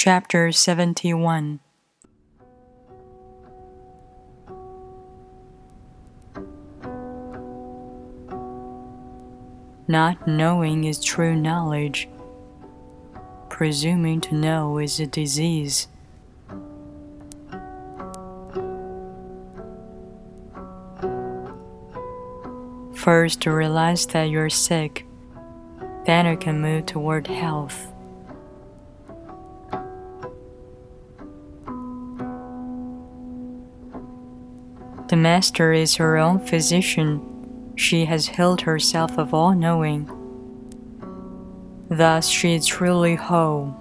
Chapter 71 Not knowing is true knowledge. Presuming to know is a disease. First, realize that you're sick, then you can move toward health. The Master is her own physician. She has healed herself of all knowing. Thus, she is truly whole.